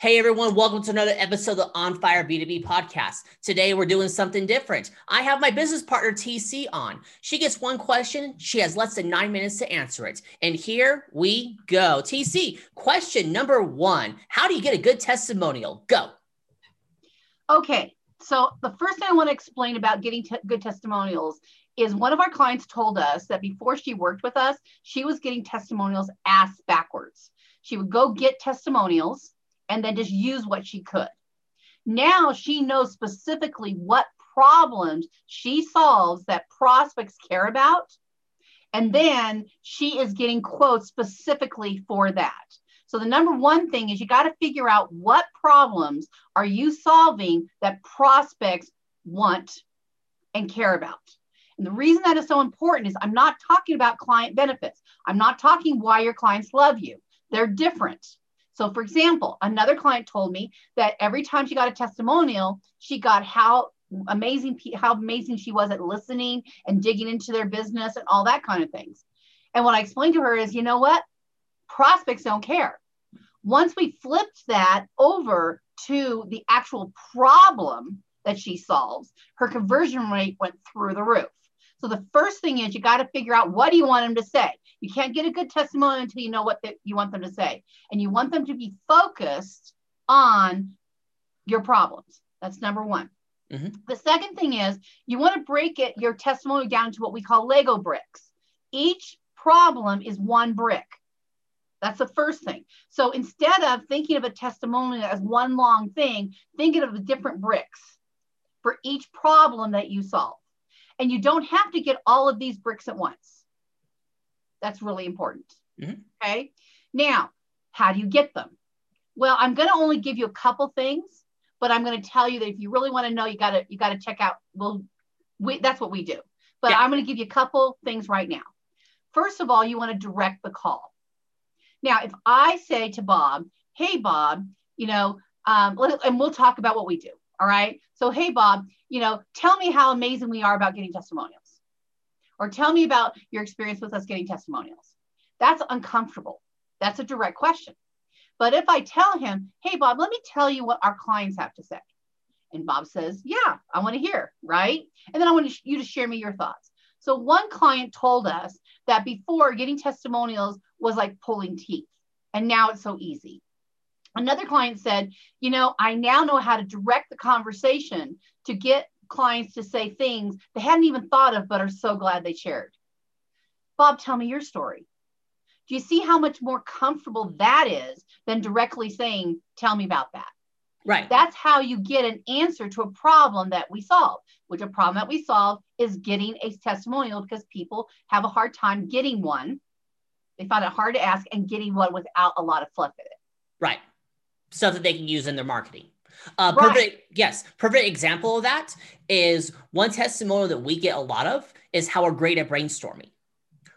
Hey everyone, welcome to another episode of the On Fire B2B podcast. Today we're doing something different. I have my business partner TC on. She gets one question, she has less than nine minutes to answer it. And here we go. TC, question number one How do you get a good testimonial? Go. Okay, so the first thing I want to explain about getting te- good testimonials is one of our clients told us that before she worked with us, she was getting testimonials ass backwards. She would go get testimonials and then just use what she could. Now she knows specifically what problems she solves that prospects care about. And then she is getting quotes specifically for that. So the number one thing is you got to figure out what problems are you solving that prospects want and care about. And the reason that is so important is I'm not talking about client benefits. I'm not talking why your clients love you. They're different. So, for example, another client told me that every time she got a testimonial, she got how amazing how amazing she was at listening and digging into their business and all that kind of things. And what I explained to her is, you know what? Prospects don't care. Once we flipped that over to the actual problem that she solves, her conversion rate went through the roof. So the first thing is you got to figure out what do you want them to say. You can't get a good testimony until you know what the, you want them to say, and you want them to be focused on your problems. That's number one. Mm-hmm. The second thing is you want to break it your testimony down to what we call Lego bricks. Each problem is one brick. That's the first thing. So instead of thinking of a testimony as one long thing, think of the different bricks for each problem that you solve. And you don't have to get all of these bricks at once. That's really important. Mm-hmm. Okay. Now, how do you get them? Well, I'm going to only give you a couple things, but I'm going to tell you that if you really want to know, you got to you got to check out. Well, we, that's what we do. But yeah. I'm going to give you a couple things right now. First of all, you want to direct the call. Now, if I say to Bob, "Hey, Bob, you know," um, and we'll talk about what we do. All right. So, hey, Bob, you know, tell me how amazing we are about getting testimonials. Or tell me about your experience with us getting testimonials. That's uncomfortable. That's a direct question. But if I tell him, hey, Bob, let me tell you what our clients have to say. And Bob says, yeah, I want to hear, right? And then I want you to share me your thoughts. So one client told us that before getting testimonials was like pulling teeth, and now it's so easy. Another client said, you know, I now know how to direct the conversation to get clients to say things they hadn't even thought of, but are so glad they shared. Bob, tell me your story. Do you see how much more comfortable that is than directly saying, tell me about that? Right. That's how you get an answer to a problem that we solve, which a problem that we solve is getting a testimonial because people have a hard time getting one. They find it hard to ask and getting one without a lot of fluff in it. Right stuff that they can use in their marketing. Uh, right. Perfect. Yes. Perfect example of that is one testimonial that we get a lot of is how we're great at brainstorming.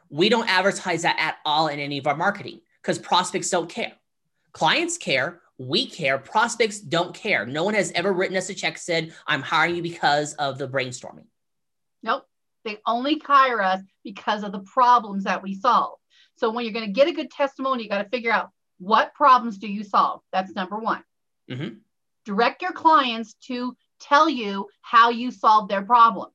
We don't advertise that at all in any of our marketing because prospects don't care. Clients care. We care. Prospects don't care. No one has ever written us a check said, I'm hiring you because of the brainstorming. Nope. They only hire us because of the problems that we solve. So when you're going to get a good testimony, you got to figure out what problems do you solve? That's number one. Mm-hmm. Direct your clients to tell you how you solve their problem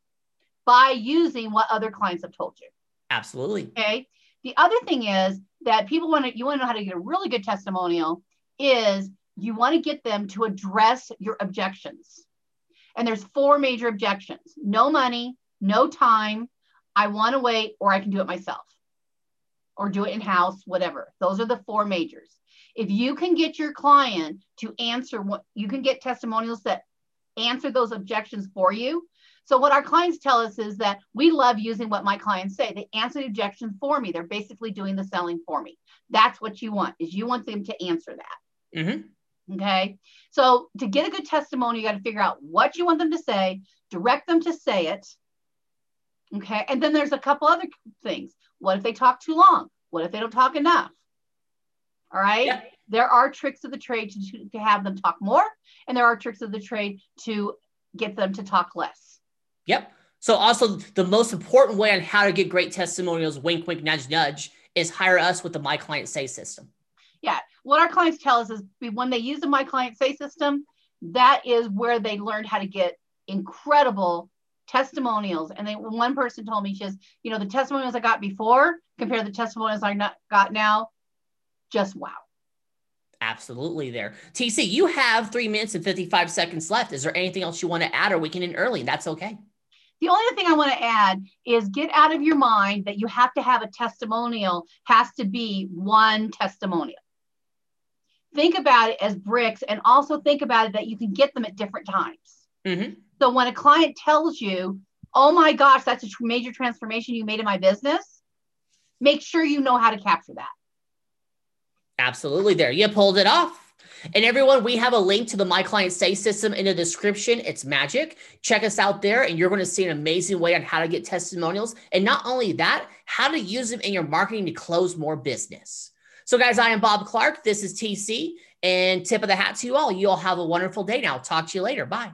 by using what other clients have told you. Absolutely. Okay. The other thing is that people want to, you want to know how to get a really good testimonial is you want to get them to address your objections. And there's four major objections no money, no time, I want to wait, or I can do it myself or do it in house, whatever. Those are the four majors. If you can get your client to answer what you can get testimonials that answer those objections for you. So, what our clients tell us is that we love using what my clients say. They answer the objection for me. They're basically doing the selling for me. That's what you want, is you want them to answer that. Mm-hmm. Okay. So, to get a good testimony, you got to figure out what you want them to say, direct them to say it. Okay. And then there's a couple other things. What if they talk too long? What if they don't talk enough? All right. Yeah. There are tricks of the trade to, to have them talk more, and there are tricks of the trade to get them to talk less. Yep. So, also, the most important way on how to get great testimonials, wink, wink, nudge, nudge, is hire us with the My Client Say system. Yeah. what our clients tell us is when they use the My Client Say system, that is where they learned how to get incredible testimonials. And they one person told me, she says, you know, the testimonials I got before compared to the testimonials I not, got now, just wow. Absolutely there. TC, you have three minutes and 55 seconds left. Is there anything else you want to add or we can end early? That's okay. The only thing I want to add is get out of your mind that you have to have a testimonial has to be one testimonial. Think about it as bricks and also think about it that you can get them at different times. Mm-hmm. So when a client tells you, oh my gosh, that's a major transformation you made in my business, make sure you know how to capture that. Absolutely, there. You pulled it off. And everyone, we have a link to the My Client Say system in the description. It's magic. Check us out there, and you're going to see an amazing way on how to get testimonials. And not only that, how to use them in your marketing to close more business. So, guys, I am Bob Clark. This is TC, and tip of the hat to you all. You all have a wonderful day now. Talk to you later. Bye.